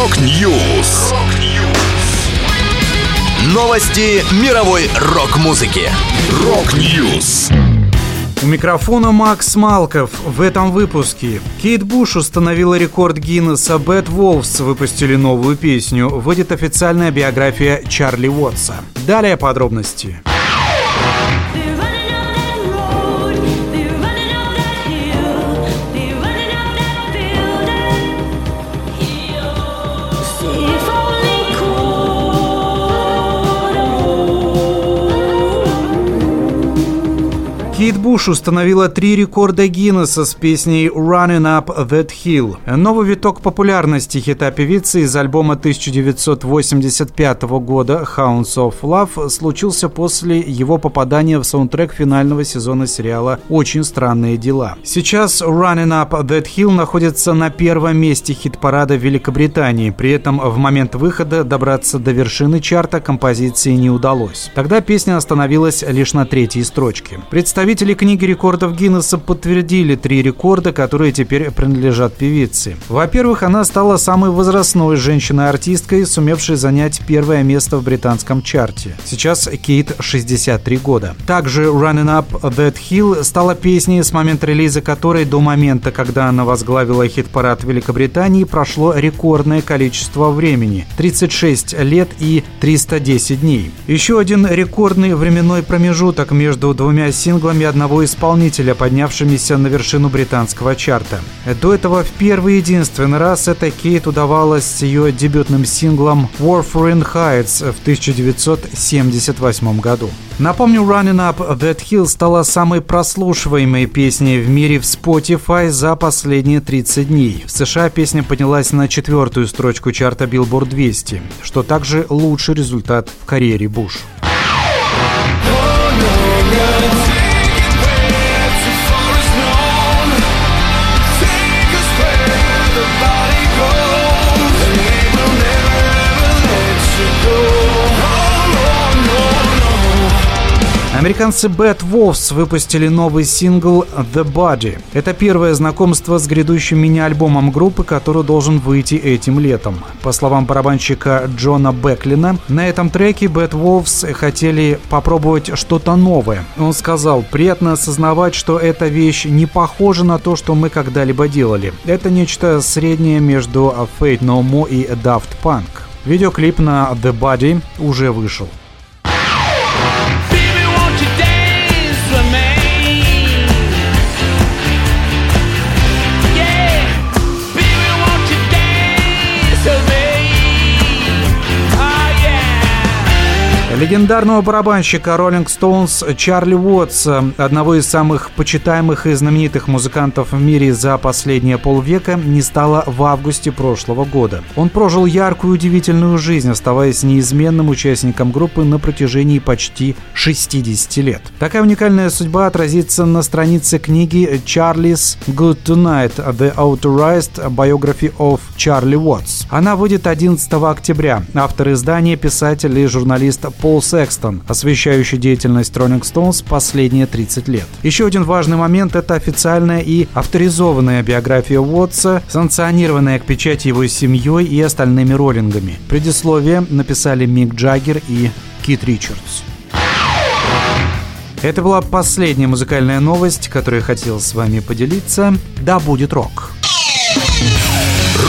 Rock News. Новости мировой рок-музыки. Rock News. У микрофона Макс Малков. В этом выпуске Кейт Буш установила рекорд Гиннесса Bad Wolves, выпустили новую песню. Выйдет официальная биография Чарли Уотса. Далее подробности. Кейт Буш установила три рекорда Гиннесса с песней «Running Up That Hill». Новый виток популярности хита певицы из альбома 1985 года «Hounds of Love» случился после его попадания в саундтрек финального сезона сериала «Очень странные дела». Сейчас «Running Up That Hill» находится на первом месте хит-парада Великобритании. При этом в момент выхода добраться до вершины чарта композиции не удалось. Тогда песня остановилась лишь на третьей строчке. Представитель Представители книги рекордов Гиннесса подтвердили три рекорда, которые теперь принадлежат певице. Во-первых, она стала самой возрастной женщиной-артисткой, сумевшей занять первое место в британском чарте. Сейчас Кейт 63 года. Также Running Up That Hill стала песней, с момента релиза которой до момента, когда она возглавила хит-парад Великобритании, прошло рекордное количество времени – 36 лет и 310 дней. Еще один рекордный временной промежуток между двумя синглами синглами одного исполнителя, поднявшимися на вершину британского чарта. До этого в первый единственный раз это Кейт удавалось с ее дебютным синглом Warfarin Heights в 1978 году. Напомню, Running Up That Hill стала самой прослушиваемой песней в мире в Spotify за последние 30 дней. В США песня поднялась на четвертую строчку чарта Billboard 200, что также лучший результат в карьере Буш. Американцы Bad Wolves выпустили новый сингл The Body. Это первое знакомство с грядущим мини-альбомом группы, который должен выйти этим летом. По словам барабанщика Джона Беклина, на этом треке Bad Wolves хотели попробовать что-то новое. Он сказал, приятно осознавать, что эта вещь не похожа на то, что мы когда-либо делали. Это нечто среднее между Fate No More и Daft Punk. Видеоклип на The Body уже вышел. Man. Легендарного барабанщика Rolling Stones Чарли Уотса, одного из самых почитаемых и знаменитых музыкантов в мире за последние полвека, не стало в августе прошлого года. Он прожил яркую и удивительную жизнь, оставаясь неизменным участником группы на протяжении почти 60 лет. Такая уникальная судьба отразится на странице книги Charlie's Good Tonight – The Authorized Biography of Charlie Watts. Она выйдет 11 октября. Автор издания – писатель и журналист Пол Секстон, освещающий деятельность Rolling Stones последние 30 лет. Еще один важный момент – это официальная и авторизованная биография Уотса, санкционированная к печати его семьей и остальными роллингами. Предисловие написали Мик Джаггер и Кит Ричардс. Это была последняя музыкальная новость, которую я хотел с вами поделиться. Да будет рок!